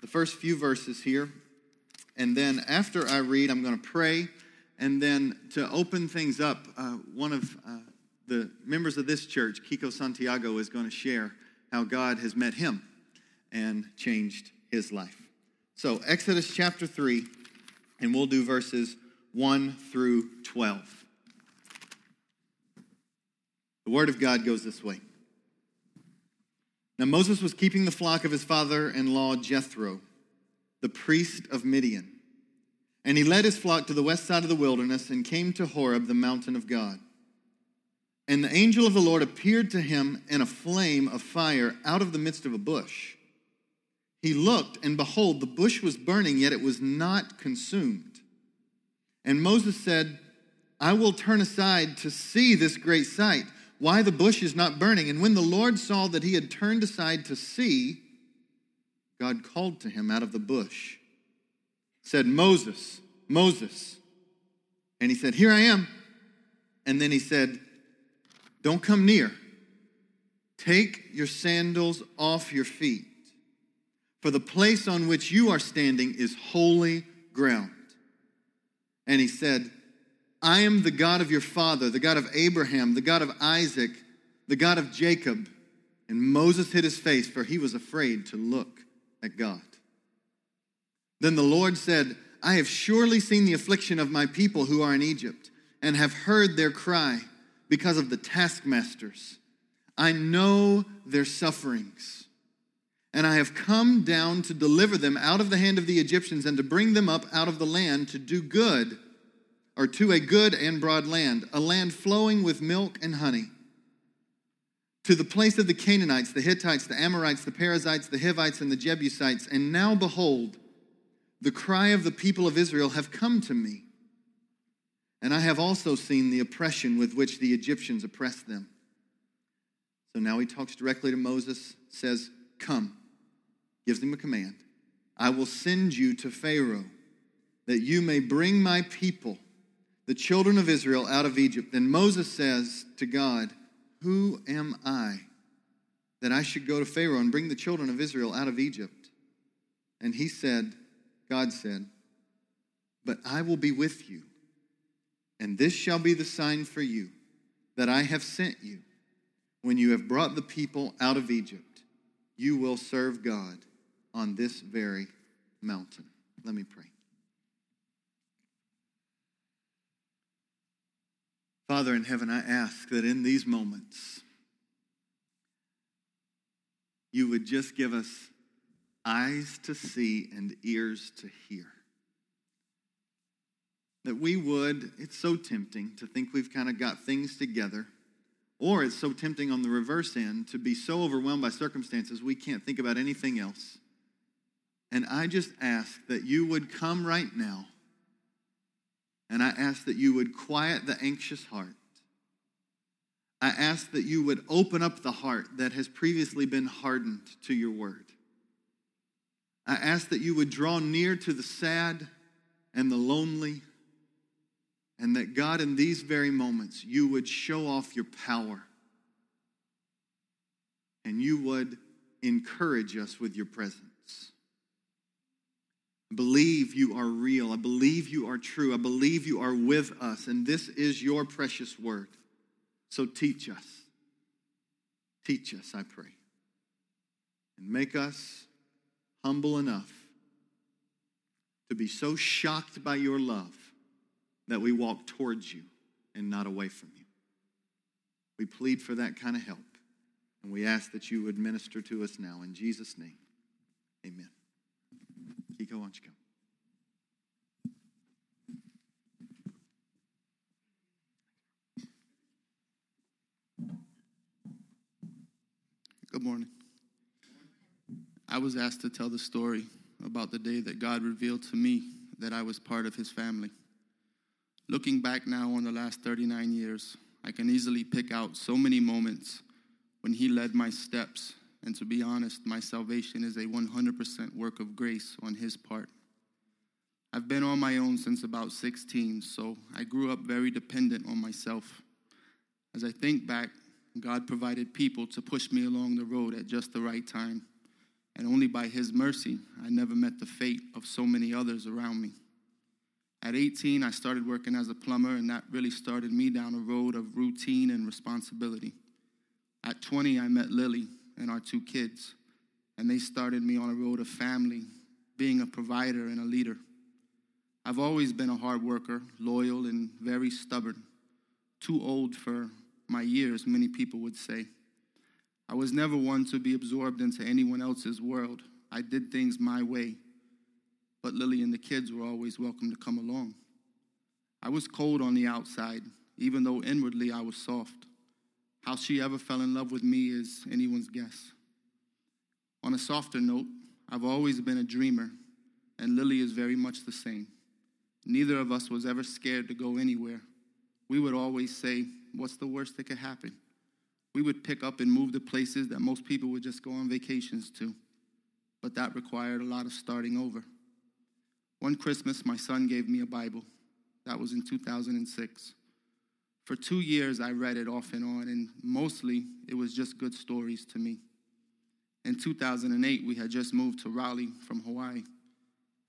the first few verses here. And then after I read, I'm going to pray. And then to open things up, uh, one of uh, the members of this church, Kiko Santiago, is going to share how God has met him and changed his life. So, Exodus chapter 3, and we'll do verses 1 through 12. The word of God goes this way. Now, Moses was keeping the flock of his father in law Jethro, the priest of Midian. And he led his flock to the west side of the wilderness and came to Horeb, the mountain of God. And the angel of the Lord appeared to him in a flame of fire out of the midst of a bush. He looked, and behold, the bush was burning, yet it was not consumed. And Moses said, I will turn aside to see this great sight, why the bush is not burning. And when the Lord saw that he had turned aside to see, God called to him out of the bush, said, Moses, Moses. And he said, Here I am. And then he said, Don't come near. Take your sandals off your feet for the place on which you are standing is holy ground. And he said, I am the God of your father, the God of Abraham, the God of Isaac, the God of Jacob. And Moses hid his face, for he was afraid to look at God. Then the Lord said, I have surely seen the affliction of my people who are in Egypt, and have heard their cry because of the taskmasters. I know their sufferings and I have come down to deliver them out of the hand of the Egyptians and to bring them up out of the land to do good, or to a good and broad land, a land flowing with milk and honey. To the place of the Canaanites, the Hittites, the Amorites, the Perizzites, the Hivites, and the Jebusites. And now behold, the cry of the people of Israel have come to me. And I have also seen the oppression with which the Egyptians oppressed them. So now he talks directly to Moses, says, Come gives him a command I will send you to Pharaoh that you may bring my people, the children of Israel, out of Egypt. Then Moses says to God, Who am I that I should go to Pharaoh and bring the children of Israel out of Egypt? And he said, God said, But I will be with you, and this shall be the sign for you that I have sent you when you have brought the people out of Egypt. You will serve God on this very mountain. Let me pray. Father in heaven, I ask that in these moments, you would just give us eyes to see and ears to hear. That we would, it's so tempting to think we've kind of got things together, or it's so tempting on the reverse end to be so overwhelmed by circumstances we can't think about anything else. And I just ask that you would come right now. And I ask that you would quiet the anxious heart. I ask that you would open up the heart that has previously been hardened to your word. I ask that you would draw near to the sad and the lonely, and that God, in these very moments, you would show off your power and you would encourage us with your presence. I believe you are real. I believe you are true. I believe you are with us. And this is your precious word. So teach us. Teach us, I pray. And make us humble enough to be so shocked by your love that we walk towards you and not away from you. We plead for that kind of help. And we ask that you would minister to us now. In Jesus' name, amen. You come? Good morning. I was asked to tell the story about the day that God revealed to me that I was part of his family. Looking back now on the last 39 years, I can easily pick out so many moments when he led my steps and to be honest, my salvation is a 100% work of grace on His part. I've been on my own since about 16, so I grew up very dependent on myself. As I think back, God provided people to push me along the road at just the right time. and only by His mercy, I never met the fate of so many others around me. At 18, I started working as a plumber, and that really started me down a road of routine and responsibility. At 20, I met Lily and our two kids, and they started me on a road of family, being a provider and a leader. I've always been a hard worker, loyal, and very stubborn. Too old for my years, many people would say. I was never one to be absorbed into anyone else's world. I did things my way but Lily and the kids were always welcome to come along. I was cold on the outside, even though inwardly I was soft. How she ever fell in love with me is anyone's guess. On a softer note, I've always been a dreamer, and Lily is very much the same. Neither of us was ever scared to go anywhere. We would always say, What's the worst that could happen? We would pick up and move to places that most people would just go on vacations to. But that required a lot of starting over. One Christmas, my son gave me a Bible. That was in 2006. For two years, I read it off and on, and mostly it was just good stories to me. In 2008, we had just moved to Raleigh from Hawaii,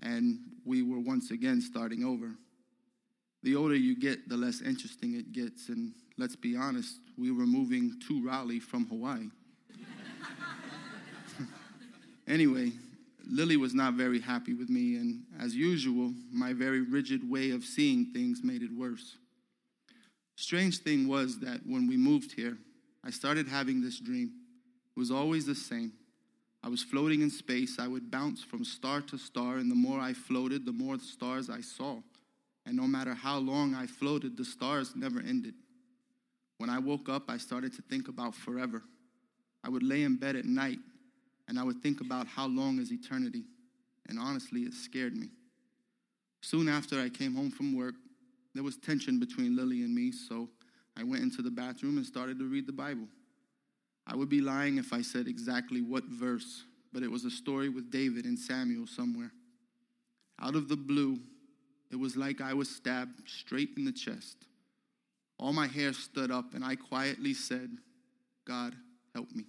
and we were once again starting over. The older you get, the less interesting it gets, and let's be honest, we were moving to Raleigh from Hawaii. anyway, Lily was not very happy with me, and as usual, my very rigid way of seeing things made it worse. Strange thing was that when we moved here, I started having this dream. It was always the same. I was floating in space. I would bounce from star to star, and the more I floated, the more stars I saw. And no matter how long I floated, the stars never ended. When I woke up, I started to think about forever. I would lay in bed at night and I would think about how long is eternity. And honestly, it scared me. Soon after I came home from work, there was tension between Lily and me, so I went into the bathroom and started to read the Bible. I would be lying if I said exactly what verse, but it was a story with David and Samuel somewhere. Out of the blue, it was like I was stabbed straight in the chest. All my hair stood up, and I quietly said, God, help me.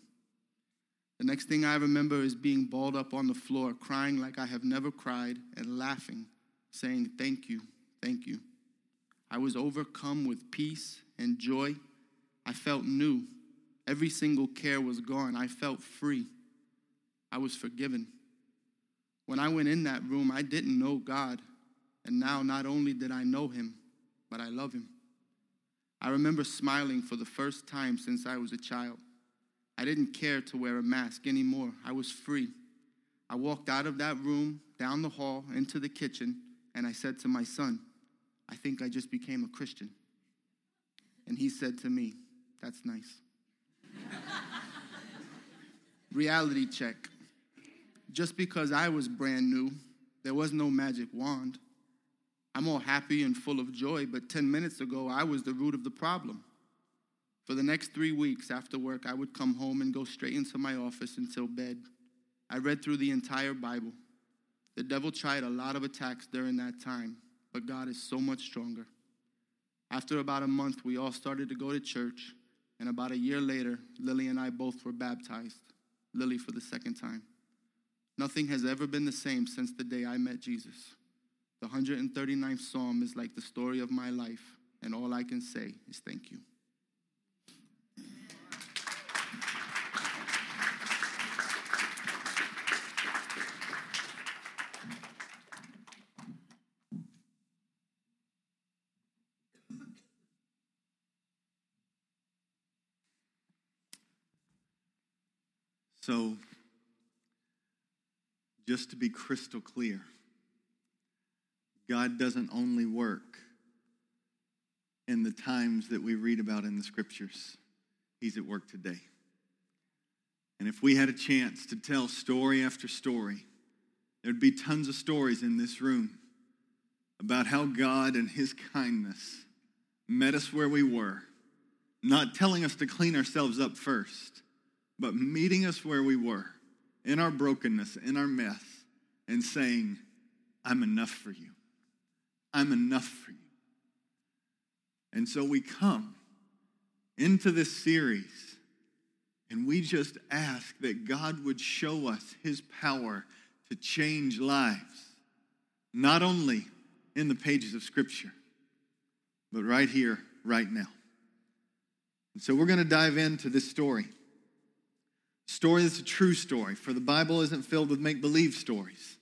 The next thing I remember is being balled up on the floor, crying like I have never cried, and laughing, saying, Thank you, thank you. I was overcome with peace and joy. I felt new. Every single care was gone. I felt free. I was forgiven. When I went in that room, I didn't know God. And now, not only did I know Him, but I love Him. I remember smiling for the first time since I was a child. I didn't care to wear a mask anymore. I was free. I walked out of that room, down the hall, into the kitchen, and I said to my son, I think I just became a Christian. And he said to me, That's nice. Reality check. Just because I was brand new, there was no magic wand. I'm all happy and full of joy, but 10 minutes ago, I was the root of the problem. For the next three weeks after work, I would come home and go straight into my office until bed. I read through the entire Bible. The devil tried a lot of attacks during that time, but God is so much stronger. After about a month, we all started to go to church, and about a year later, Lily and I both were baptized, Lily for the second time. Nothing has ever been the same since the day I met Jesus. The 139th Psalm is like the story of my life, and all I can say is thank you. So, just to be crystal clear, God doesn't only work in the times that we read about in the scriptures, He's at work today. And if we had a chance to tell story after story, there'd be tons of stories in this room about how God and His kindness met us where we were, not telling us to clean ourselves up first but meeting us where we were, in our brokenness, in our mess, and saying, I'm enough for you. I'm enough for you. And so we come into this series And we just ask that God would show us his power to change lives, not only in the pages of Scripture, but right here, right now. And so we're going to dive into this story. Story that's a true story, for the Bible isn't filled with make believe stories.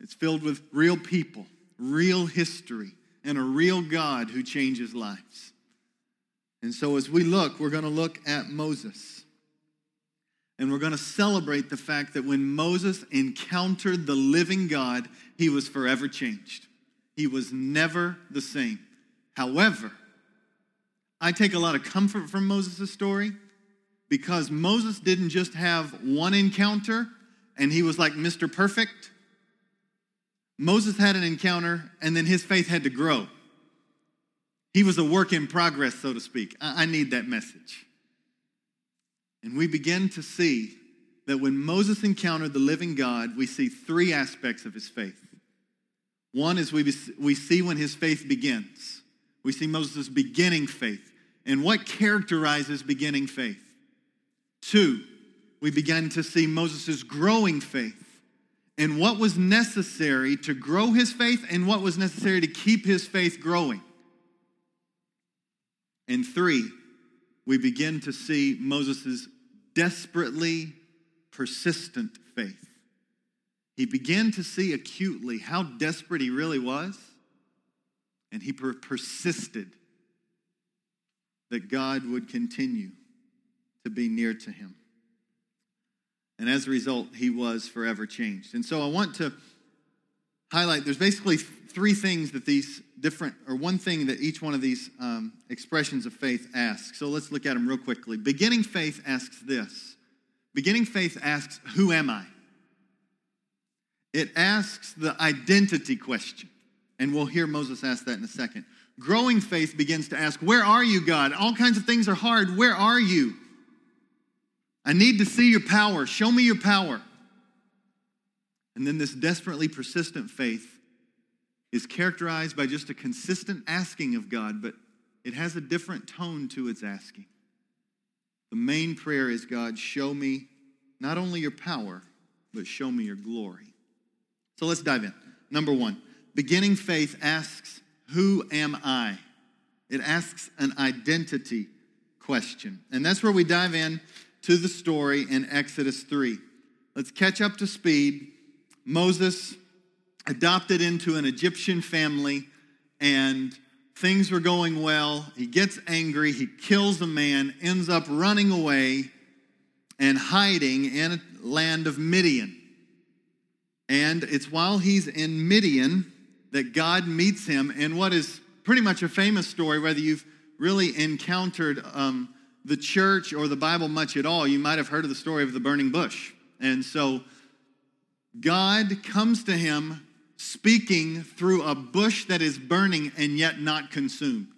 It's filled with real people, real history, and a real God who changes lives. And so as we look, we're going to look at Moses. And we're going to celebrate the fact that when Moses encountered the living God, he was forever changed. He was never the same. However, I take a lot of comfort from Moses' story because Moses didn't just have one encounter and he was like Mr. Perfect. Moses had an encounter and then his faith had to grow. He was a work in progress, so to speak. I need that message. And we begin to see that when Moses encountered the living God, we see three aspects of his faith. One is we, we see when his faith begins. We see Moses' beginning faith. And what characterizes beginning faith? Two, we begin to see Moses' growing faith and what was necessary to grow his faith and what was necessary to keep his faith growing. And three, we begin to see Moses' desperately persistent faith. He began to see acutely how desperate he really was, and he per- persisted that God would continue to be near to him. And as a result, he was forever changed. And so I want to highlight there's basically three things that these different, or one thing that each one of these um, expressions of faith asks. So let's look at them real quickly. Beginning faith asks this Beginning faith asks, Who am I? It asks the identity question. And we'll hear Moses ask that in a second. Growing faith begins to ask, Where are you, God? All kinds of things are hard. Where are you? I need to see your power. Show me your power. And then this desperately persistent faith is characterized by just a consistent asking of God, but it has a different tone to its asking. The main prayer is God, show me not only your power, but show me your glory. So let's dive in. Number one, beginning faith asks, Who am I? It asks an identity question. And that's where we dive in to the story in Exodus 3. Let's catch up to speed. Moses adopted into an Egyptian family, and things were going well. He gets angry, he kills a man, ends up running away and hiding in a land of Midian. And it's while he's in Midian that God meets him in what is pretty much a famous story, whether you've really encountered um, the church or the Bible much at all, you might have heard of the story of the burning bush. And so God comes to him speaking through a bush that is burning and yet not consumed.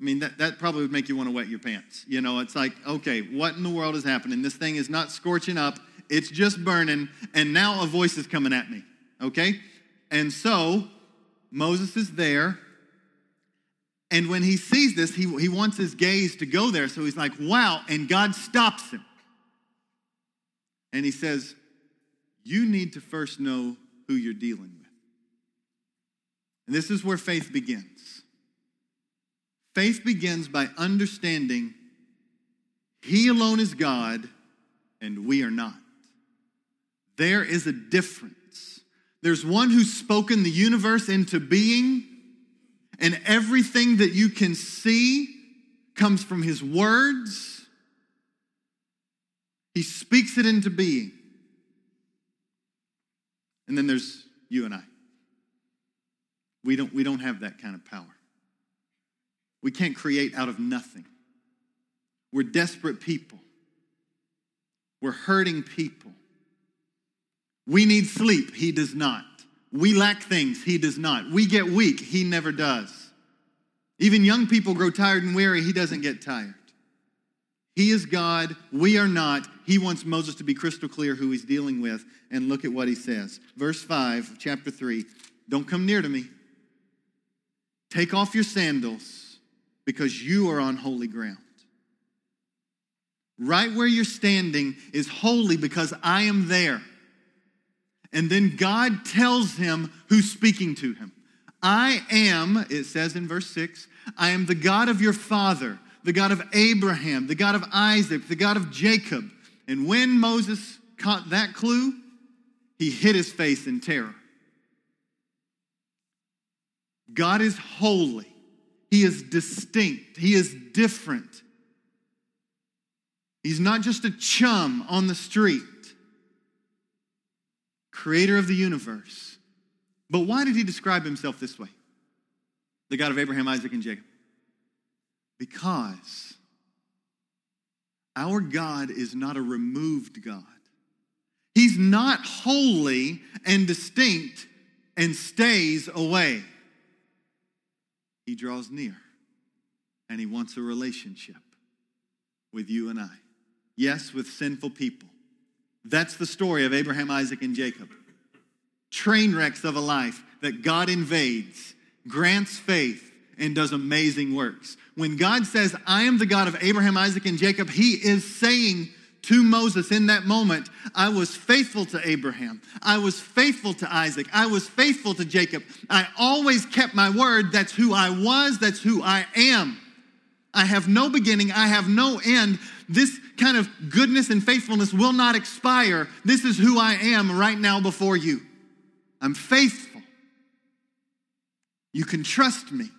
I mean, that, that probably would make you want to wet your pants. You know, it's like, okay, what in the world is happening? This thing is not scorching up, it's just burning, and now a voice is coming at me. Okay? And so Moses is there, and when he sees this, he, he wants his gaze to go there. So he's like, wow, and God stops him. And he says, You need to first know who you're dealing with. And this is where faith begins. Faith begins by understanding He alone is God and we are not. There is a difference. There's one who's spoken the universe into being, and everything that you can see comes from His words. He speaks it into being. And then there's you and I. We don't, we don't have that kind of power. We can't create out of nothing. We're desperate people. We're hurting people. We need sleep. He does not. We lack things. He does not. We get weak. He never does. Even young people grow tired and weary. He doesn't get tired. He is God. We are not. He wants Moses to be crystal clear who he's dealing with. And look at what he says. Verse 5, chapter 3 Don't come near to me. Take off your sandals because you are on holy ground. Right where you're standing is holy because I am there. And then God tells him who's speaking to him. I am, it says in verse 6, I am the God of your father, the God of Abraham, the God of Isaac, the God of Jacob. And when Moses caught that clue, he hid his face in terror. God is holy. He is distinct. He is different. He's not just a chum on the street, creator of the universe. But why did he describe himself this way? The God of Abraham, Isaac, and Jacob. Because our God is not a removed God. He's not holy and distinct and stays away. He draws near and he wants a relationship with you and I. Yes, with sinful people. That's the story of Abraham, Isaac, and Jacob. Train wrecks of a life that God invades, grants faith, and does amazing works. When God says, I am the God of Abraham, Isaac, and Jacob, he is saying to Moses in that moment, I was faithful to Abraham. I was faithful to Isaac. I was faithful to Jacob. I always kept my word. That's who I was. That's who I am. I have no beginning. I have no end. This kind of goodness and faithfulness will not expire. This is who I am right now before you. I'm faithful. You can trust me.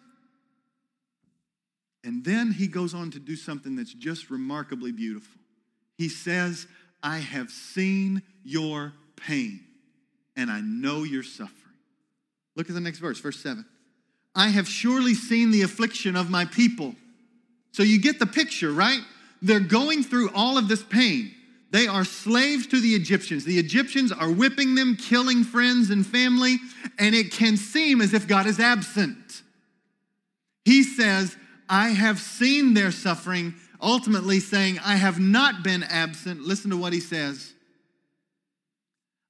And then he goes on to do something that's just remarkably beautiful. He says, I have seen your pain and I know your suffering. Look at the next verse, verse 7. I have surely seen the affliction of my people. So you get the picture, right? They're going through all of this pain. They are slaves to the Egyptians. The Egyptians are whipping them, killing friends and family, and it can seem as if God is absent. He says, I have seen their suffering ultimately saying, I have not been absent. Listen to what he says.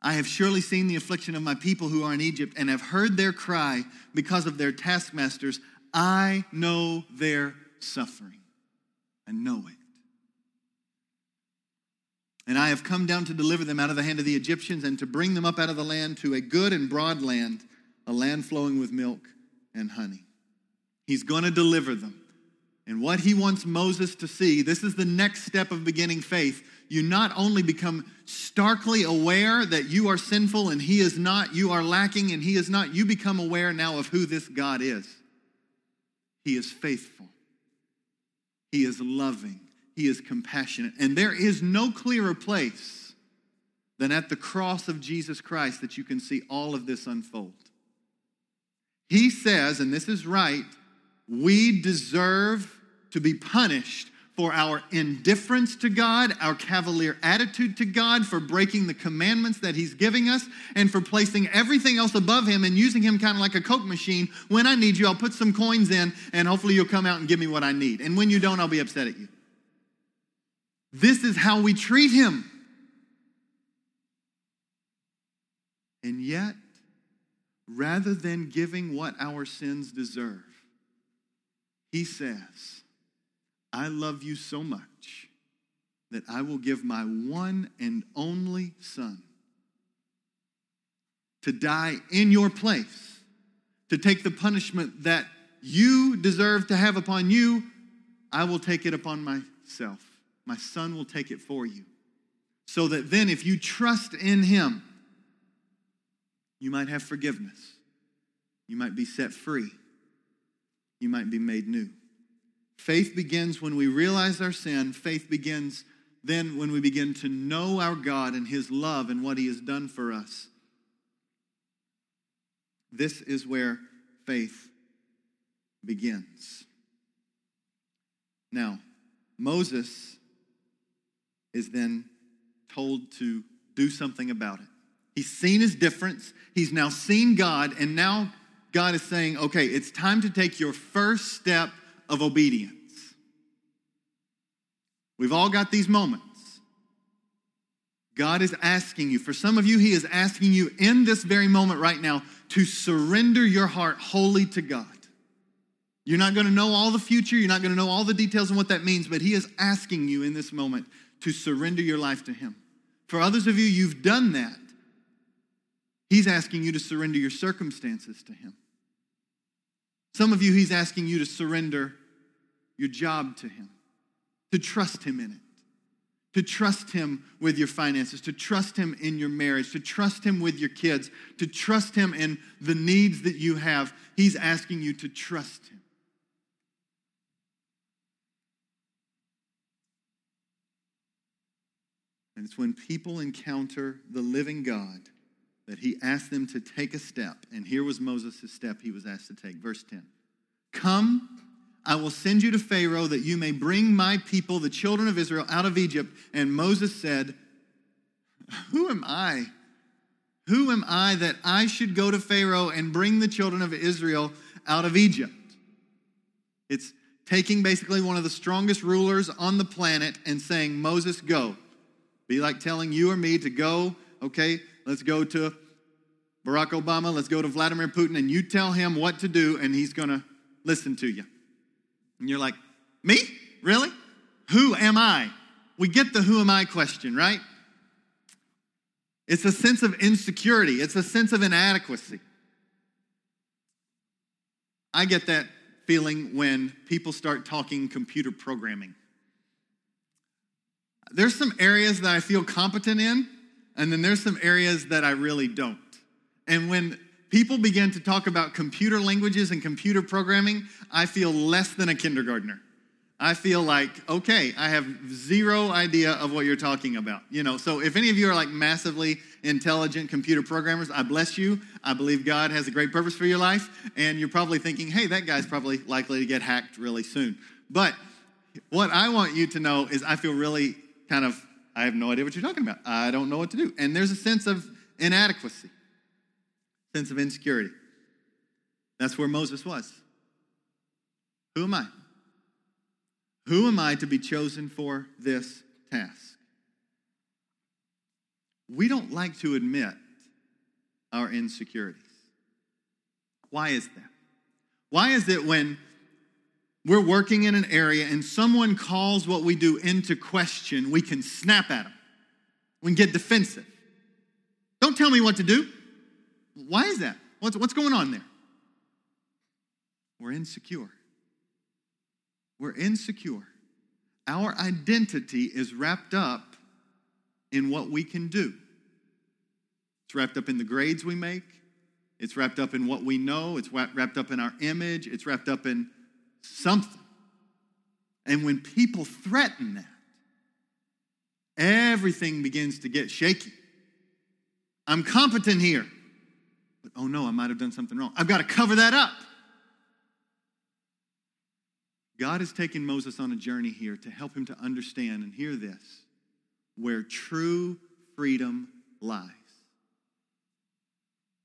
I have surely seen the affliction of my people who are in Egypt and have heard their cry because of their taskmasters. I know their suffering. I know it. And I have come down to deliver them out of the hand of the Egyptians and to bring them up out of the land to a good and broad land, a land flowing with milk and honey. He's going to deliver them. And what he wants Moses to see, this is the next step of beginning faith. You not only become starkly aware that you are sinful and he is not, you are lacking and he is not, you become aware now of who this God is. He is faithful, he is loving, he is compassionate. And there is no clearer place than at the cross of Jesus Christ that you can see all of this unfold. He says, and this is right, we deserve to be punished for our indifference to God, our cavalier attitude to God, for breaking the commandments that He's giving us, and for placing everything else above Him and using Him kind of like a Coke machine. When I need you, I'll put some coins in, and hopefully you'll come out and give me what I need. And when you don't, I'll be upset at you. This is how we treat Him. And yet, rather than giving what our sins deserve, He says, I love you so much that I will give my one and only son to die in your place, to take the punishment that you deserve to have upon you. I will take it upon myself. My son will take it for you. So that then, if you trust in him, you might have forgiveness. You might be set free. You might be made new. Faith begins when we realize our sin. Faith begins then when we begin to know our God and His love and what He has done for us. This is where faith begins. Now, Moses is then told to do something about it. He's seen his difference, he's now seen God, and now God is saying, okay, it's time to take your first step of obedience. We've all got these moments. God is asking you, for some of you, He is asking you in this very moment right now to surrender your heart wholly to God. You're not going to know all the future, you're not going to know all the details and what that means, but He is asking you in this moment to surrender your life to Him. For others of you, you've done that. He's asking you to surrender your circumstances to Him. Some of you, He's asking you to surrender your job to Him, to trust Him in it, to trust Him with your finances, to trust Him in your marriage, to trust Him with your kids, to trust Him in the needs that you have. He's asking you to trust Him. And it's when people encounter the living God that he asked them to take a step. And here was Moses' step he was asked to take. Verse 10 Come, I will send you to Pharaoh that you may bring my people, the children of Israel, out of Egypt. And Moses said, Who am I? Who am I that I should go to Pharaoh and bring the children of Israel out of Egypt? It's taking basically one of the strongest rulers on the planet and saying, Moses, go. Be like telling you or me to go, okay, let's go to Barack Obama, let's go to Vladimir Putin, and you tell him what to do, and he's gonna listen to you. And you're like, me? Really? Who am I? We get the who am I question, right? It's a sense of insecurity, it's a sense of inadequacy. I get that feeling when people start talking computer programming. There's some areas that I feel competent in, and then there's some areas that I really don't. And when people begin to talk about computer languages and computer programming, I feel less than a kindergartner. I feel like, okay, I have zero idea of what you're talking about. You know, so if any of you are like massively intelligent computer programmers, I bless you. I believe God has a great purpose for your life. And you're probably thinking, hey, that guy's probably likely to get hacked really soon. But what I want you to know is I feel really kind of, I have no idea what you're talking about. I don't know what to do. And there's a sense of inadequacy, sense of insecurity. That's where Moses was. Who am I? Who am I to be chosen for this task? We don't like to admit our insecurities. Why is that? Why is it when we're working in an area and someone calls what we do into question, we can snap at them. We can get defensive. Don't tell me what to do. Why is that? What's, what's going on there? We're insecure. We're insecure. Our identity is wrapped up in what we can do. It's wrapped up in the grades we make. It's wrapped up in what we know. It's wrapped up in our image. It's wrapped up in something. And when people threaten that, everything begins to get shaky. I'm competent here. But oh no, I might have done something wrong. I've got to cover that up. God has taken Moses on a journey here to help him to understand and hear this where true freedom lies.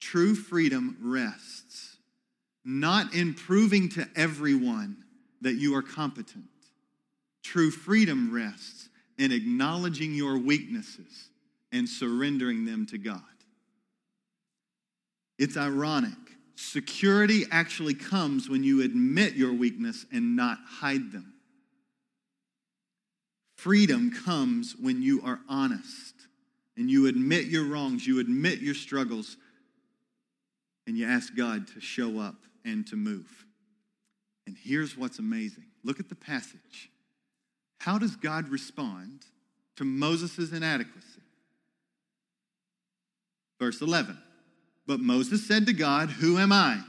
True freedom rests not in proving to everyone that you are competent. True freedom rests in acknowledging your weaknesses and surrendering them to God. It's ironic. Security actually comes when you admit your weakness and not hide them. Freedom comes when you are honest and you admit your wrongs, you admit your struggles, and you ask God to show up and to move. And here's what's amazing look at the passage. How does God respond to Moses' inadequacy? Verse 11. But Moses said to God, Who am I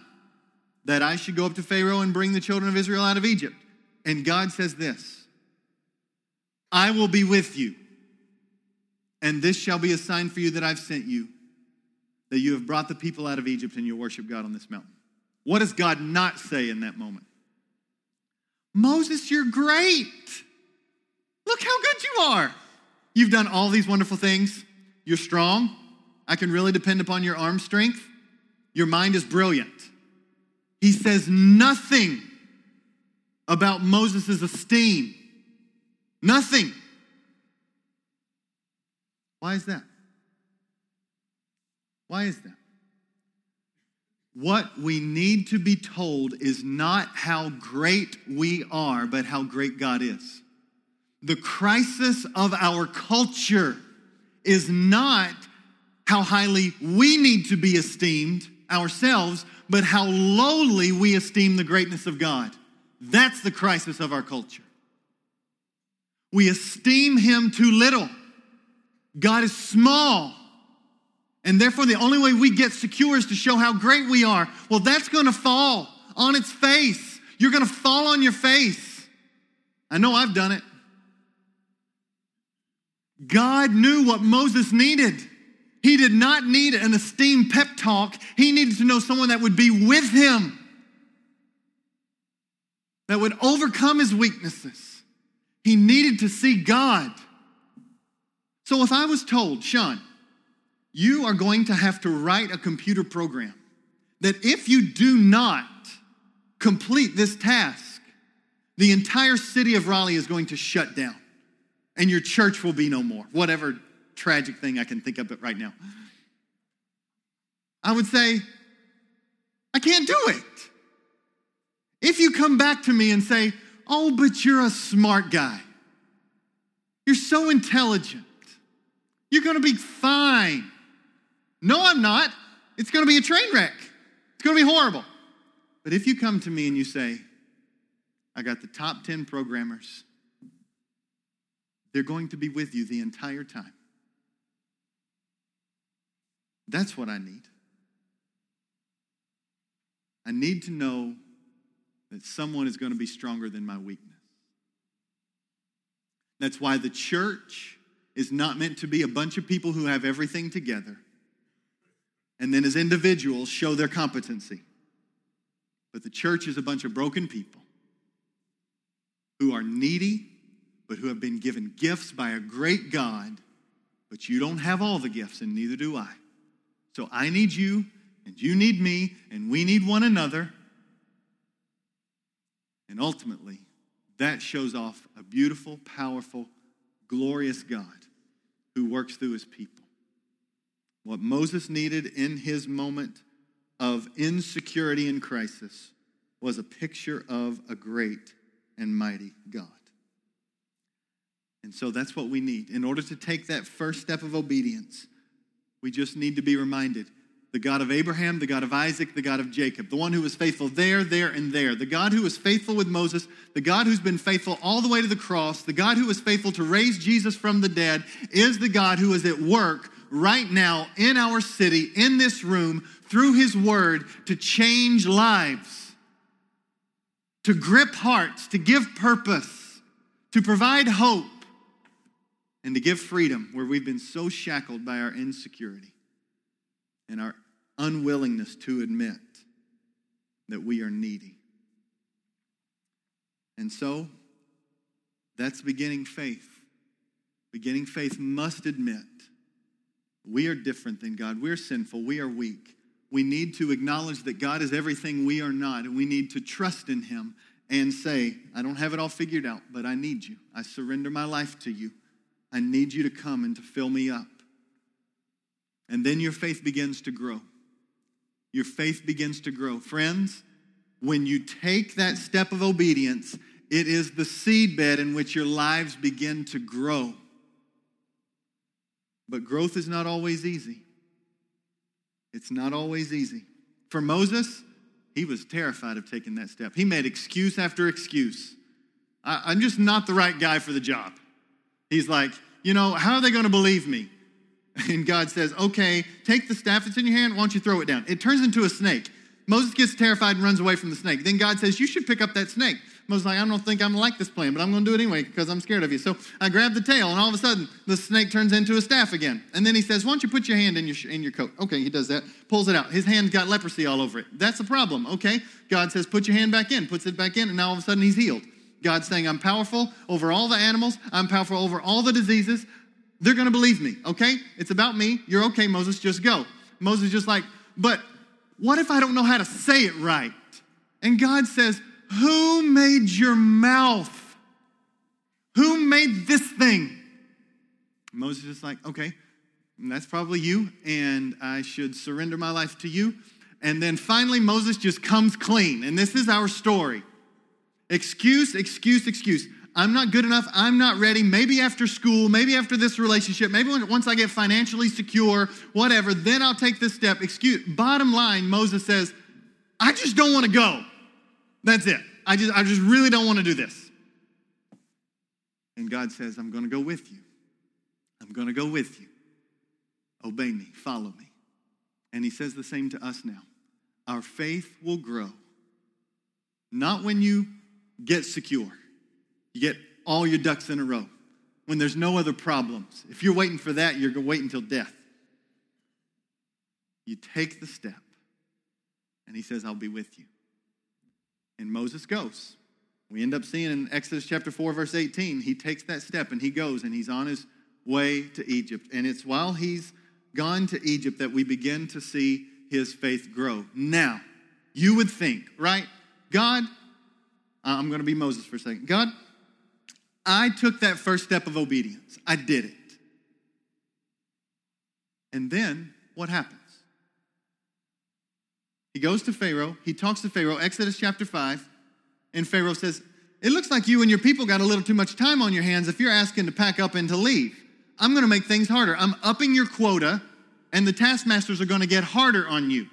that I should go up to Pharaoh and bring the children of Israel out of Egypt? And God says this I will be with you, and this shall be a sign for you that I've sent you, that you have brought the people out of Egypt and you worship God on this mountain. What does God not say in that moment? Moses, you're great. Look how good you are. You've done all these wonderful things. You're strong. I can really depend upon your arm strength. Your mind is brilliant. He says nothing about Moses' esteem. Nothing. Why is that? Why is that? What we need to be told is not how great we are, but how great God is. The crisis of our culture is not how highly we need to be esteemed ourselves, but how lowly we esteem the greatness of God. That's the crisis of our culture. We esteem Him too little. God is small. And therefore, the only way we get secure is to show how great we are. Well, that's going to fall on its face. You're going to fall on your face. I know I've done it. God knew what Moses needed. He did not need an esteemed pep talk. He needed to know someone that would be with him, that would overcome his weaknesses. He needed to see God. So if I was told, Sean, you are going to have to write a computer program that if you do not complete this task, the entire city of Raleigh is going to shut down and your church will be no more. Whatever tragic thing I can think of it right now. I would say, I can't do it. If you come back to me and say, Oh, but you're a smart guy, you're so intelligent, you're gonna be fine. No, I'm not. It's gonna be a train wreck, it's gonna be horrible. But if you come to me and you say, I got the top 10 programmers they're going to be with you the entire time. That's what I need. I need to know that someone is going to be stronger than my weakness. That's why the church is not meant to be a bunch of people who have everything together and then as individuals show their competency. But the church is a bunch of broken people who are needy but who have been given gifts by a great God, but you don't have all the gifts, and neither do I. So I need you, and you need me, and we need one another. And ultimately, that shows off a beautiful, powerful, glorious God who works through his people. What Moses needed in his moment of insecurity and crisis was a picture of a great and mighty God. And so that's what we need. In order to take that first step of obedience, we just need to be reminded the God of Abraham, the God of Isaac, the God of Jacob, the one who was faithful there, there, and there, the God who was faithful with Moses, the God who's been faithful all the way to the cross, the God who was faithful to raise Jesus from the dead, is the God who is at work right now in our city, in this room, through his word to change lives, to grip hearts, to give purpose, to provide hope and to give freedom where we've been so shackled by our insecurity and our unwillingness to admit that we are needy. And so, that's beginning faith. Beginning faith must admit we are different than God. We're sinful. We are weak. We need to acknowledge that God is everything we are not, and we need to trust in Him and say, I don't have it all figured out, but I need you. I surrender my life to you. I need you to come and to fill me up. And then your faith begins to grow. Your faith begins to grow. Friends, when you take that step of obedience, it is the seedbed in which your lives begin to grow. But growth is not always easy. It's not always easy. For Moses, he was terrified of taking that step. He made excuse after excuse. I, am just not the right guy for the job. He's like, you know, how are they going to believe me? And God says, okay, take the staff that's in your hand, why don't you throw it down? It turns into a snake. Moses gets terrified and runs away from the snake. Then God says, you should pick up that snake. Moses like, I don't think I'm like this plan, but I'm gonna do it anyway because I'm scared of you. So I grab the tail, and all of a sudden, the snake turns into a staff again. And then he says, Why don't you put your hand in your, in your coat? Okay, he does that, pulls it out. His hand's got leprosy all over it. That's a problem, okay? God says, Put your hand back in, puts it back in, and now all of a sudden he's healed. God's saying, I'm powerful over all the animals, I'm powerful over all the diseases. They're gonna believe me, okay? It's about me. You're okay, Moses, just go. Moses just like, but what if I don't know how to say it right? And God says, Who made your mouth? Who made this thing? Moses is like, okay, that's probably you, and I should surrender my life to you. And then finally, Moses just comes clean. And this is our story. Excuse, excuse, excuse. I'm not good enough. I'm not ready. Maybe after school, maybe after this relationship, maybe once I get financially secure, whatever, then I'll take this step. Excuse. Bottom line, Moses says, I just don't want to go. That's it. I just, I just really don't want to do this. And God says, I'm going to go with you. I'm going to go with you. Obey me, follow me. And he says the same to us now. Our faith will grow. Not when you get secure, you get all your ducks in a row, when there's no other problems. If you're waiting for that, you're going to wait until death. You take the step, and he says, I'll be with you. And Moses goes. We end up seeing in Exodus chapter 4, verse 18, he takes that step and he goes and he's on his way to Egypt. And it's while he's gone to Egypt that we begin to see his faith grow. Now, you would think, right? God, I'm going to be Moses for a second. God, I took that first step of obedience. I did it. And then what happens? He goes to Pharaoh. He talks to Pharaoh, Exodus chapter 5. And Pharaoh says, It looks like you and your people got a little too much time on your hands if you're asking to pack up and to leave. I'm going to make things harder. I'm upping your quota, and the taskmasters are going to get harder on you.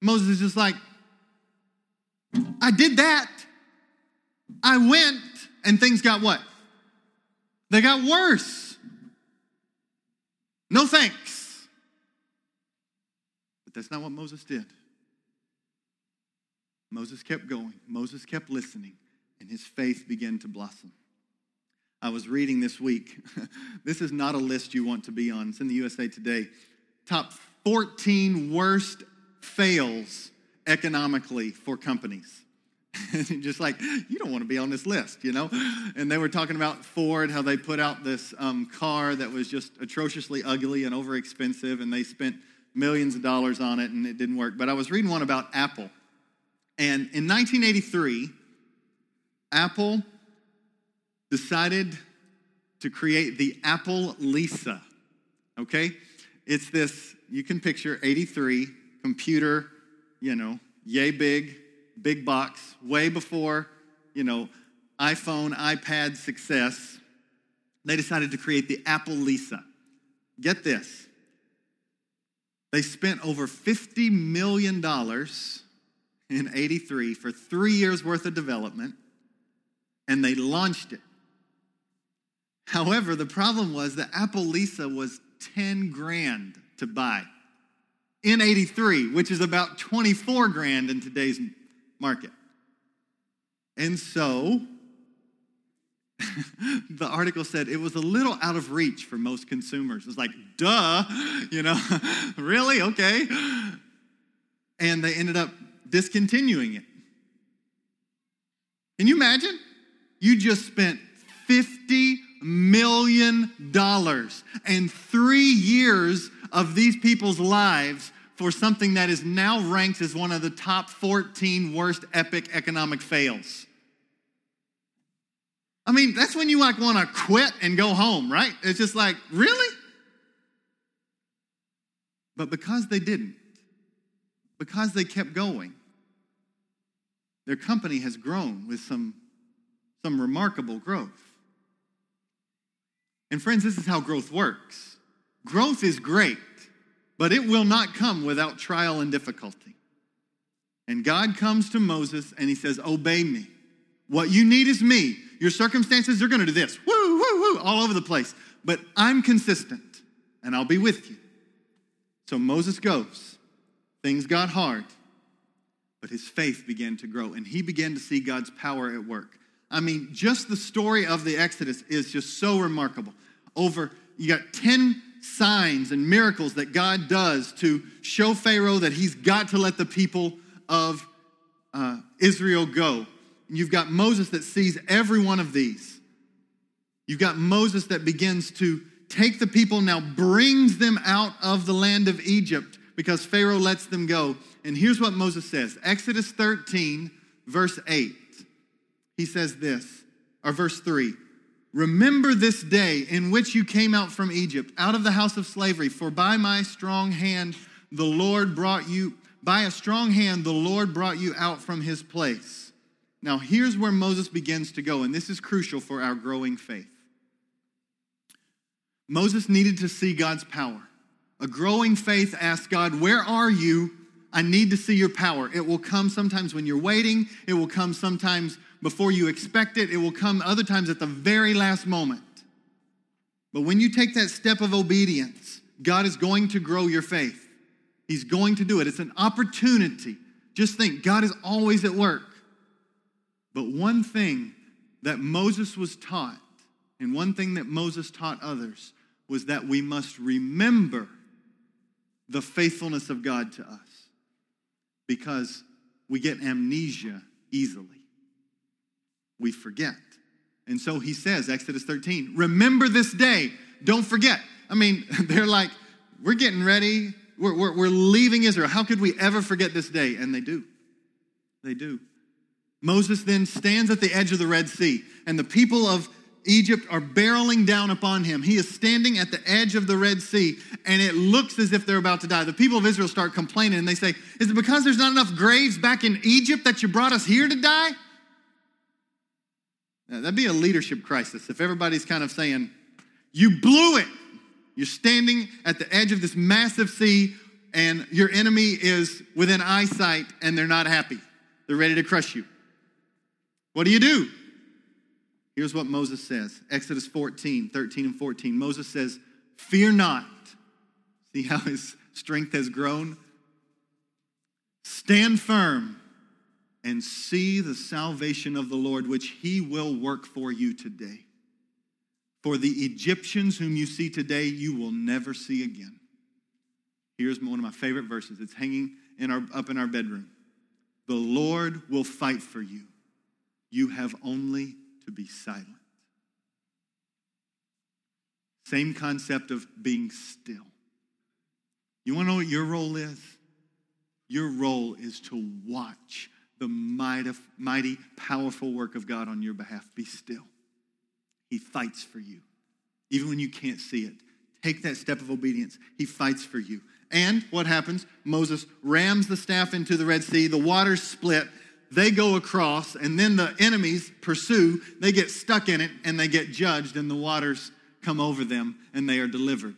Moses is just like, I did that. I went, and things got what? They got worse. No thanks. But that's not what Moses did. Moses kept going, Moses kept listening, and his faith began to blossom. I was reading this week. this is not a list you want to be on. It's in the USA Today. Top 14 worst fails economically for companies. just like you don't want to be on this list you know and they were talking about ford how they put out this um, car that was just atrociously ugly and over expensive and they spent millions of dollars on it and it didn't work but i was reading one about apple and in 1983 apple decided to create the apple lisa okay it's this you can picture 83 computer you know yay big big box, way before, you know, iPhone, iPad success. They decided to create the Apple Lisa. Get this. They spent over $50 million in 83 for three years worth of development, and they launched it. However, the problem was that Apple Lisa was 10 grand to buy in 83, which is about 24 grand in today's market. And so, the article said it was a little out of reach for most consumers. It's like, duh, you know, really? Okay. And they ended up discontinuing it. Can you imagine? You just spent $50 million and three years of these people's lives for something that is now ranked as one of the top 14 worst epic economic fails. I mean, that's when you like want to quit and go home, right? It's just like, really? But because they didn't, because they kept going, their company has grown with some, some remarkable growth. And friends, this is how growth works. Growth is great but it will not come without trial and difficulty. And God comes to Moses and he says, Obey me. What you need is me. Your circumstances are going to do this, woo, woo, woo, all over the place. But I'm consistent and I'll be with you. So Moses goes. Things got hard, but his faith began to grow and he began to see God's power at work. I mean, just the story of the Exodus is just so remarkable. Over, you got 10 signs and miracles that God does to show Pharaoh that he's got to let the people of uh, Israel go. And you've got Moses that sees every one of these. You've got Moses that begins to take the people now, brings them out of the land of Egypt because Pharaoh lets them go. And here's what Moses says Exodus 13, verse 8. He says this, or verse 3 Remember this day in which you came out from Egypt, out of the house of slavery, for by my strong hand the Lord brought you, by a strong hand the Lord brought you out from his place. Now, here's where Moses begins to go, and this is crucial for our growing faith. Moses needed to see God's power. A growing faith asks God, Where are you? I need to see your power. It will come sometimes when you're waiting, it will come sometimes before you expect it, it will come other times at the very last moment. But when you take that step of obedience, God is going to grow your faith. He's going to do it. It's an opportunity. Just think, God is always at work. But one thing that Moses was taught, and one thing that Moses taught others, was that we must remember the faithfulness of God to us because we get amnesia easily. We forget. And so he says, Exodus 13, remember this day. Don't forget. I mean, they're like, we're getting ready. We're, we're, we're leaving Israel. How could we ever forget this day? And they do. They do. Moses then stands at the edge of the Red Sea, and the people of Egypt are barreling down upon him. He is standing at the edge of the Red Sea, and it looks as if they're about to die. The people of Israel start complaining, and they say, Is it because there's not enough graves back in Egypt that you brought us here to die? Now, that'd be a leadership crisis if everybody's kind of saying, You blew it. You're standing at the edge of this massive sea, and your enemy is within eyesight, and they're not happy. They're ready to crush you. What do you do? Here's what Moses says Exodus 14, 13, and 14. Moses says, Fear not. See how his strength has grown? Stand firm and see the salvation of the Lord, which he will work for you today. For the Egyptians whom you see today, you will never see again. Here's one of my favorite verses. It's hanging in our, up in our bedroom. The Lord will fight for you. You have only to be silent. Same concept of being still. You want to know what your role is? Your role is to watch the mighty, mighty, powerful work of God on your behalf. Be still. He fights for you, even when you can't see it. Take that step of obedience. He fights for you. And what happens? Moses rams the staff into the Red Sea, the waters split, they go across, and then the enemies pursue. They get stuck in it and they get judged, and the waters come over them and they are delivered.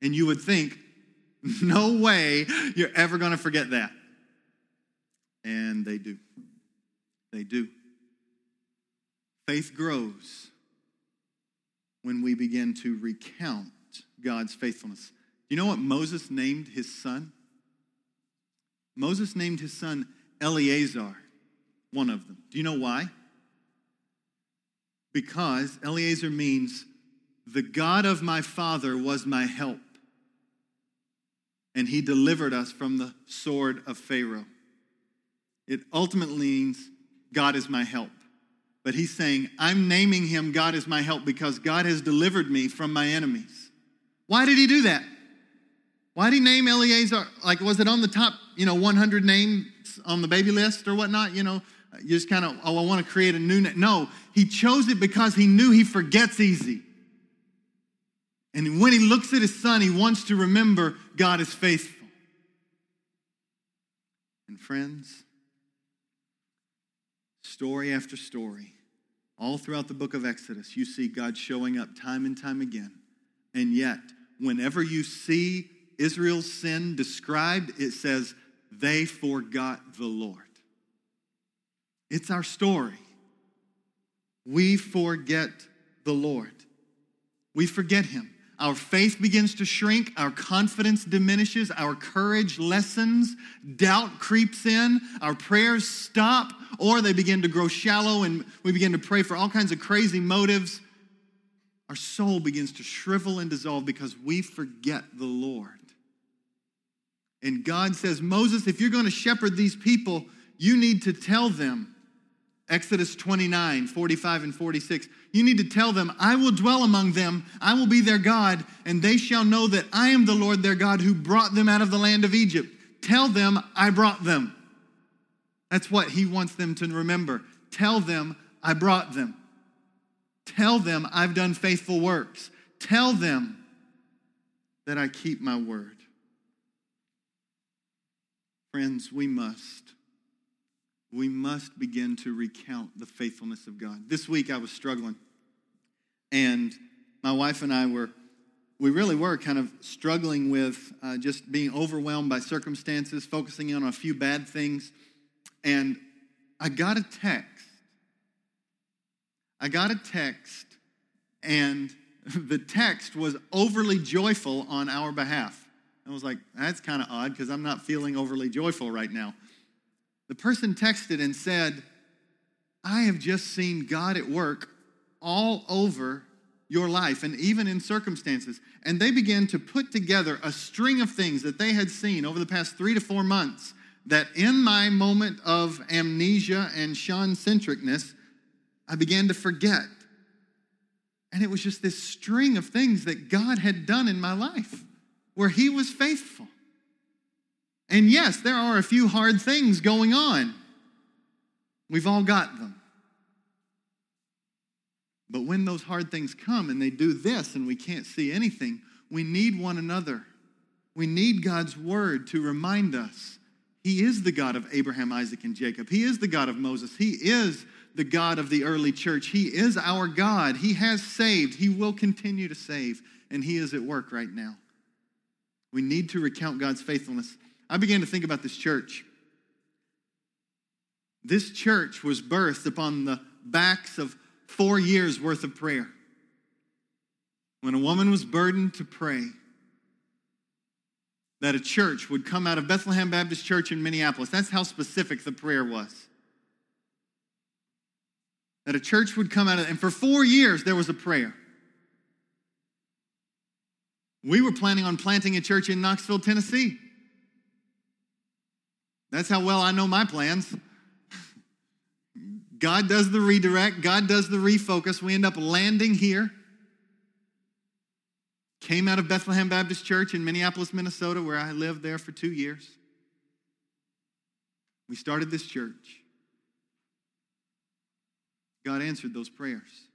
And you would think, no way you're ever going to forget that. And they do. They do. Faith grows when we begin to recount God's faithfulness. You know what Moses named his son? Moses named his son Eliezer, one of them. Do you know why? Because Eliezer means the God of my father was my help, and he delivered us from the sword of Pharaoh. It ultimately means God is my help. But he's saying, I'm naming him God is my help because God has delivered me from my enemies. Why did he do that? Why did he name Eliezer? Like, was it on the top, you know, 100 on the baby list or whatnot, you know, you just kind of, oh, I want to create a new name. No, he chose it because he knew he forgets easy. And when he looks at his son, he wants to remember God is faithful. And friends, story after story, all throughout the book of Exodus, you see God showing up time and time again. And yet, whenever you see Israel's sin described, it says, they forgot the Lord. It's our story. We forget the Lord. We forget Him. Our faith begins to shrink, our confidence diminishes, our courage lessens, doubt creeps in, our prayers stop, or they begin to grow shallow, and we begin to pray for all kinds of crazy motives. Our soul begins to shrivel and dissolve because we forget the Lord. And God says, Moses, if you're going to shepherd these people, you need to tell them, Exodus 29, 45, and 46, you need to tell them, I will dwell among them, I will be their God, and they shall know that I am the Lord their God who brought them out of the land of Egypt. Tell them, I brought them. That's what he wants them to remember. Tell them, I brought them. Tell them, I've done faithful works. Tell them that I keep my word. Friends, we must we must begin to recount the faithfulness of God. This week I was struggling, and my wife and I were, we really were kind of struggling with uh, just being overwhelmed by circumstances, focusing on a few bad things. And I got a text. I got a text, and the text was overly joyful on our behalf. I was like, that's kind of odd because I'm not feeling overly joyful right now. The person texted and said, I have just seen God at work all over your life and even in circumstances. And they began to put together a string of things that they had seen over the past three to four months that in my moment of amnesia and Sean centricness, I began to forget. And it was just this string of things that God had done in my life where He was faithful. And yes, there are a few hard things going on. We've all got them. But when those hard things come and they do this and we can't see anything, we need one another. We need God's word to remind us He is the God of Abraham, Isaac, and Jacob. He is the God of Moses. He is the God of the early church. He is our God. He has saved. He will continue to save. And He is at work right now. We need to recount God's faithfulness. I began to think about this church. This church was birthed upon the backs of four years worth of prayer. When a woman was burdened to pray, that a church would come out of Bethlehem Baptist Church in Minneapolis. That's how specific the prayer was. That a church would come out of, and for four years there was a prayer. We were planning on planting a church in Knoxville, Tennessee. That's how well I know my plans. God does the redirect, God does the refocus. We end up landing here. Came out of Bethlehem Baptist Church in Minneapolis, Minnesota, where I lived there for two years. We started this church. God answered those prayers.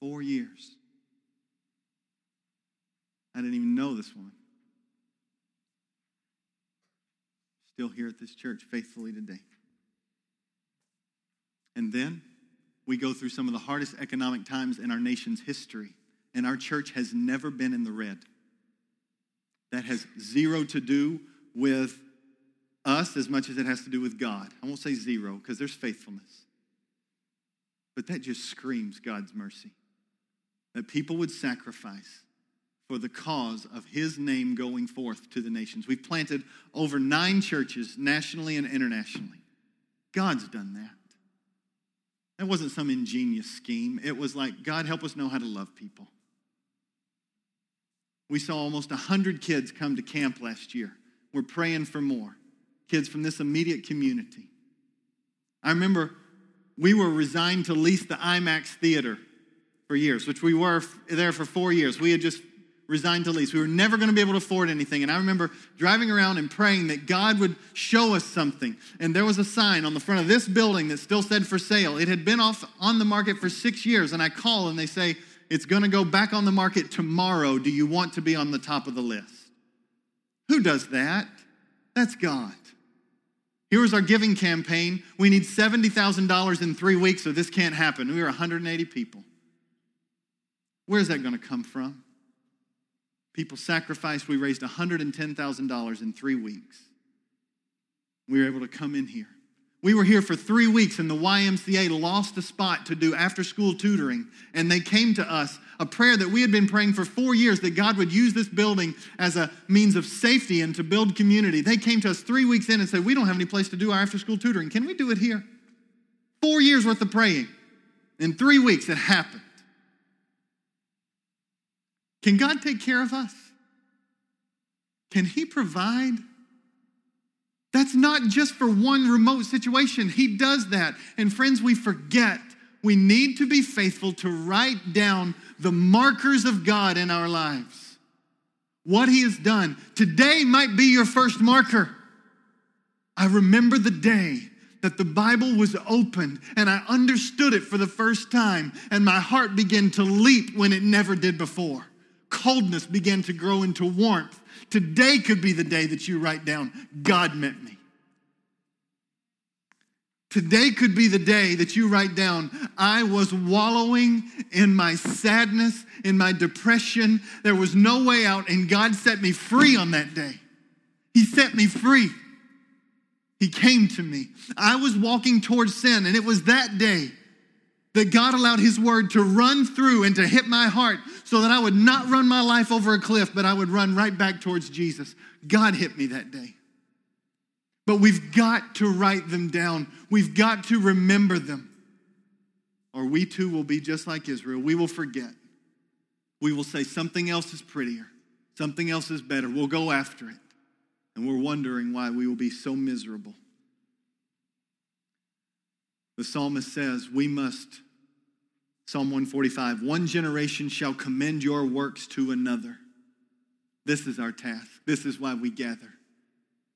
Four years. I didn't even know this woman. Still here at this church faithfully today. And then we go through some of the hardest economic times in our nation's history, and our church has never been in the red. That has zero to do with us as much as it has to do with God. I won't say zero because there's faithfulness. But that just screams God's mercy. That people would sacrifice for the cause of his name going forth to the nations. We've planted over nine churches nationally and internationally. God's done that. That wasn't some ingenious scheme. It was like, God, help us know how to love people. We saw almost 100 kids come to camp last year. We're praying for more kids from this immediate community. I remember we were resigned to lease the IMAX theater for years, which we were there for four years. We had just resigned to lease. We were never going to be able to afford anything. And I remember driving around and praying that God would show us something. And there was a sign on the front of this building that still said for sale. It had been off on the market for six years. And I call and they say, it's going to go back on the market tomorrow. Do you want to be on the top of the list? Who does that? That's God. Here was our giving campaign. We need $70,000 in three weeks, so this can't happen. We were 180 people. Where's that going to come from? People sacrificed. We raised $110,000 in three weeks. We were able to come in here. We were here for three weeks, and the YMCA lost a spot to do after school tutoring. And they came to us, a prayer that we had been praying for four years that God would use this building as a means of safety and to build community. They came to us three weeks in and said, We don't have any place to do our after school tutoring. Can we do it here? Four years worth of praying. In three weeks, it happened. Can God take care of us? Can He provide? That's not just for one remote situation. He does that. And friends, we forget we need to be faithful to write down the markers of God in our lives. What He has done. Today might be your first marker. I remember the day that the Bible was opened and I understood it for the first time, and my heart began to leap when it never did before coldness began to grow into warmth. Today could be the day that you write down, God met me. Today could be the day that you write down, I was wallowing in my sadness, in my depression. There was no way out, and God set me free on that day. He set me free. He came to me. I was walking towards sin, and it was that day that God allowed His word to run through and to hit my heart so that I would not run my life over a cliff, but I would run right back towards Jesus. God hit me that day. But we've got to write them down. We've got to remember them. Or we too will be just like Israel. We will forget. We will say something else is prettier, something else is better. We'll go after it. And we're wondering why we will be so miserable. The psalmist says, We must, Psalm 145, one generation shall commend your works to another. This is our task. This is why we gather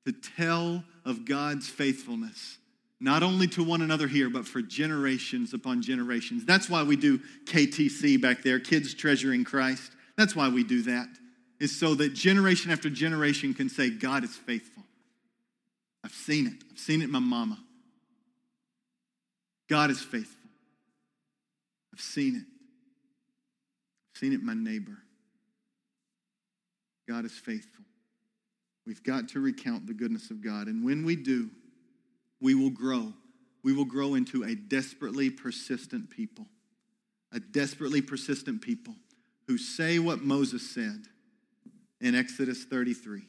to tell of God's faithfulness, not only to one another here, but for generations upon generations. That's why we do KTC back there, Kids Treasuring Christ. That's why we do that, is so that generation after generation can say, God is faithful. I've seen it. I've seen it in my mama. God is faithful. I've seen it. I've seen it my neighbor. God is faithful. We've got to recount the goodness of God. And when we do, we will grow. We will grow into a desperately persistent people. A desperately persistent people who say what Moses said in Exodus 33.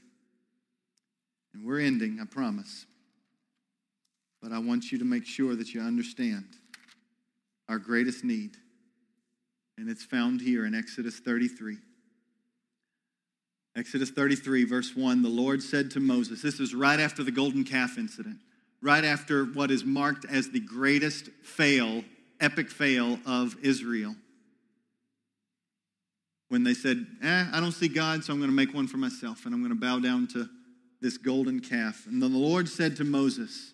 And we're ending, I promise. But I want you to make sure that you understand our greatest need. And it's found here in Exodus 33. Exodus 33, verse 1, the Lord said to Moses, this is right after the golden calf incident, right after what is marked as the greatest fail, epic fail of Israel. When they said, eh, I don't see God, so I'm going to make one for myself, and I'm going to bow down to this golden calf. And then the Lord said to Moses,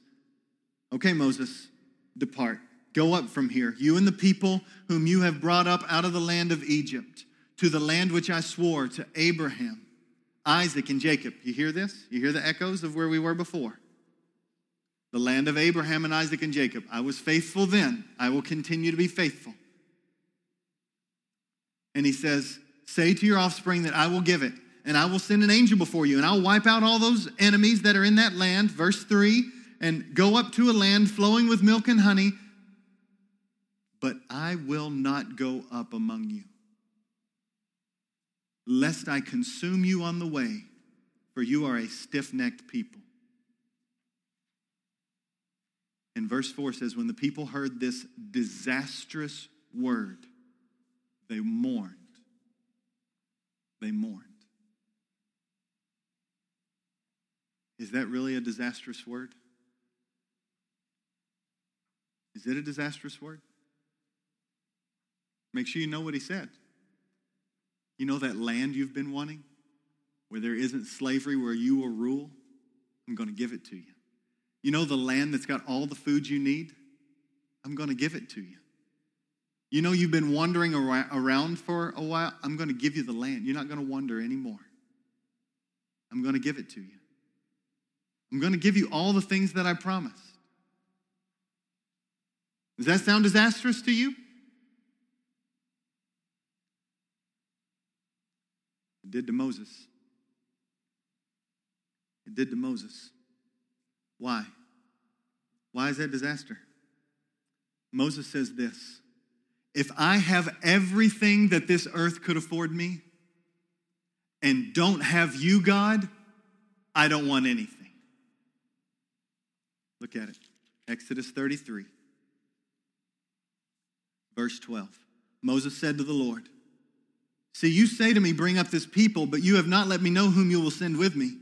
Okay, Moses, depart. Go up from here, you and the people whom you have brought up out of the land of Egypt, to the land which I swore to Abraham Isaac and Jacob. You hear this? You hear the echoes of where we were before? The land of Abraham and Isaac and Jacob. I was faithful then. I will continue to be faithful. And he says, Say to your offspring that I will give it, and I will send an angel before you, and I'll wipe out all those enemies that are in that land. Verse 3 and go up to a land flowing with milk and honey, but I will not go up among you lest I consume you on the way, for you are a stiff necked people. And verse 4 says, When the people heard this disastrous word, they mourned. They mourned. Is that really a disastrous word? Is it a disastrous word? Make sure you know what he said. You know that land you've been wanting where there isn't slavery, where you will rule? I'm going to give it to you. You know the land that's got all the food you need? I'm going to give it to you. You know you've been wandering around for a while? I'm going to give you the land. You're not going to wander anymore. I'm going to give it to you. I'm going to give you all the things that I promised. Does that sound disastrous to you? It did to Moses. It did to Moses. Why? Why is that disaster? Moses says this If I have everything that this earth could afford me and don't have you, God, I don't want anything. Look at it. Exodus 33, verse 12. Moses said to the Lord, See, you say to me, Bring up this people, but you have not let me know whom you will send with me.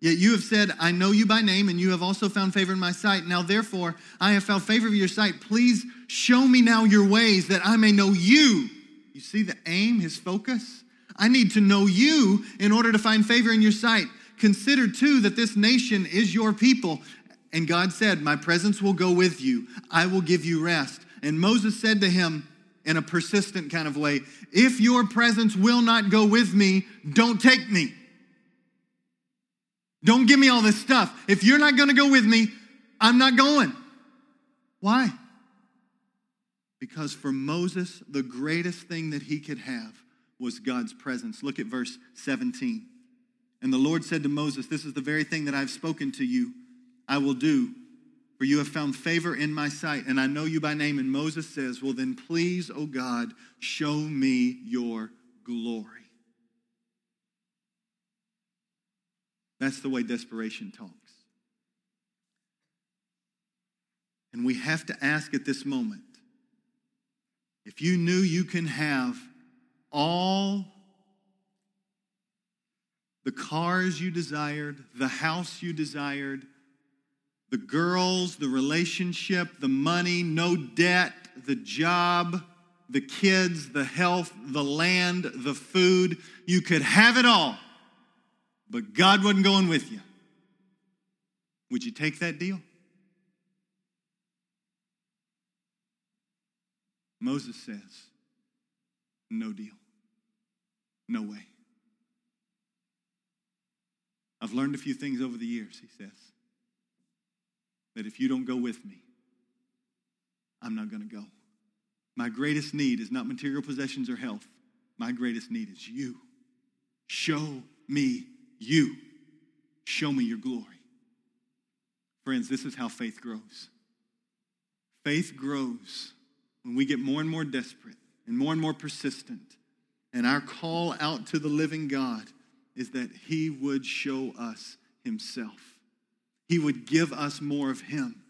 Yet you have said, I know you by name, and you have also found favor in my sight. Now, therefore, I have found favor in your sight. Please show me now your ways that I may know you. You see the aim, his focus? I need to know you in order to find favor in your sight. Consider too that this nation is your people. And God said, My presence will go with you, I will give you rest. And Moses said to him, in a persistent kind of way. If your presence will not go with me, don't take me. Don't give me all this stuff. If you're not going to go with me, I'm not going. Why? Because for Moses, the greatest thing that he could have was God's presence. Look at verse 17. And the Lord said to Moses, This is the very thing that I've spoken to you, I will do, for you have found favor in my sight, and I know you by name. And Moses says, Well, then please, O God, show me your glory. That's the way desperation talks. And we have to ask at this moment if you knew you can have all the cars you desired, the house you desired, the girls, the relationship, the money, no debt, the job, the kids, the health, the land, the food. You could have it all, but God wasn't going with you. Would you take that deal? Moses says, no deal. No way. I've learned a few things over the years, he says, that if you don't go with me, I'm not going to go. My greatest need is not material possessions or health. My greatest need is you. Show me you. Show me your glory. Friends, this is how faith grows. Faith grows when we get more and more desperate and more and more persistent. And our call out to the living God is that He would show us Himself, He would give us more of Him.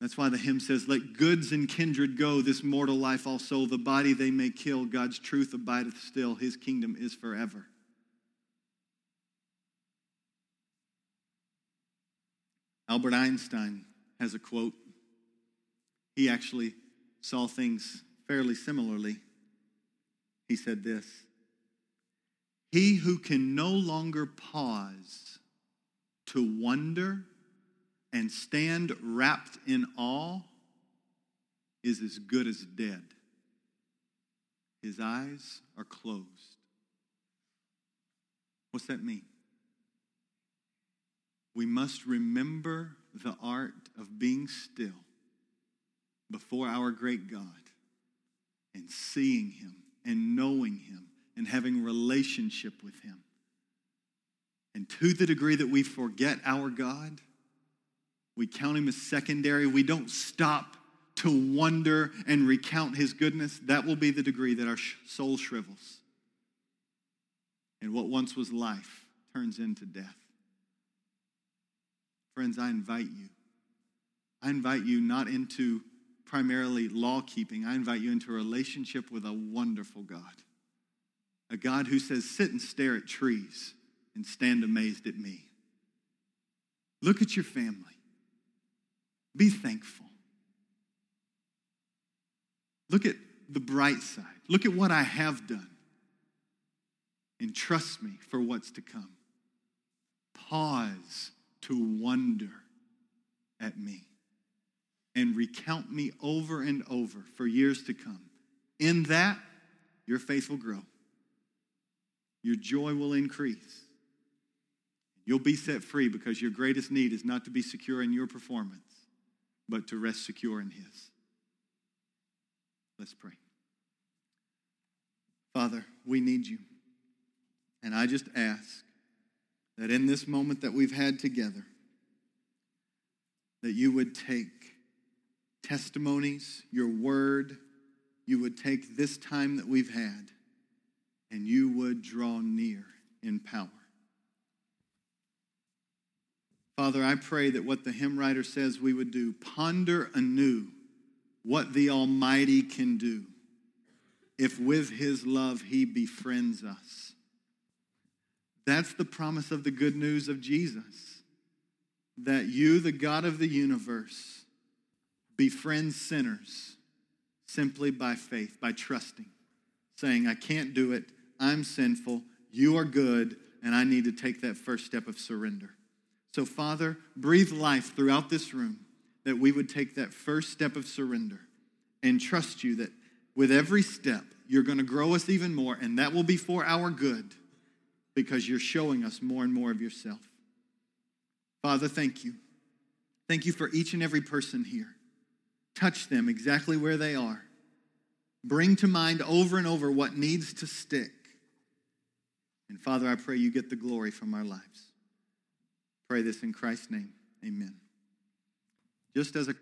That's why the hymn says, Let goods and kindred go, this mortal life also, the body they may kill, God's truth abideth still, His kingdom is forever. Albert Einstein has a quote he actually saw things fairly similarly. He said this He who can no longer pause to wonder and stand wrapped in awe is as good as dead. His eyes are closed. What's that mean? We must remember the art of being still before our great God and seeing him and knowing him and having relationship with him. And to the degree that we forget our God, we count him as secondary, we don't stop to wonder and recount his goodness, that will be the degree that our soul shrivels. And what once was life turns into death. Friends, I invite you. I invite you not into primarily law keeping, I invite you into a relationship with a wonderful God. A God who says, sit and stare at trees and stand amazed at me. Look at your family. Be thankful. Look at the bright side. Look at what I have done. And trust me for what's to come. Pause to wonder at me and recount me over and over for years to come. In that, your faith will grow, your joy will increase. You'll be set free because your greatest need is not to be secure in your performance, but to rest secure in His. Let's pray. Father, we need you. And I just ask that in this moment that we've had together, that you would take testimonies, your word, you would take this time that we've had and you would draw near in power. Father, I pray that what the hymn writer says we would do, ponder anew what the Almighty can do if with his love he befriends us. That's the promise of the good news of Jesus. That you, the God of the universe, befriend sinners simply by faith, by trusting, saying, I can't do it, I'm sinful, you are good, and I need to take that first step of surrender. So, Father, breathe life throughout this room that we would take that first step of surrender and trust you that with every step, you're going to grow us even more, and that will be for our good because you're showing us more and more of yourself. Father, thank you Thank you for each and every person here. Touch them exactly where they are. Bring to mind over and over what needs to stick. And Father, I pray you get the glory from our lives. Pray this in Christ's name. Amen. Just as a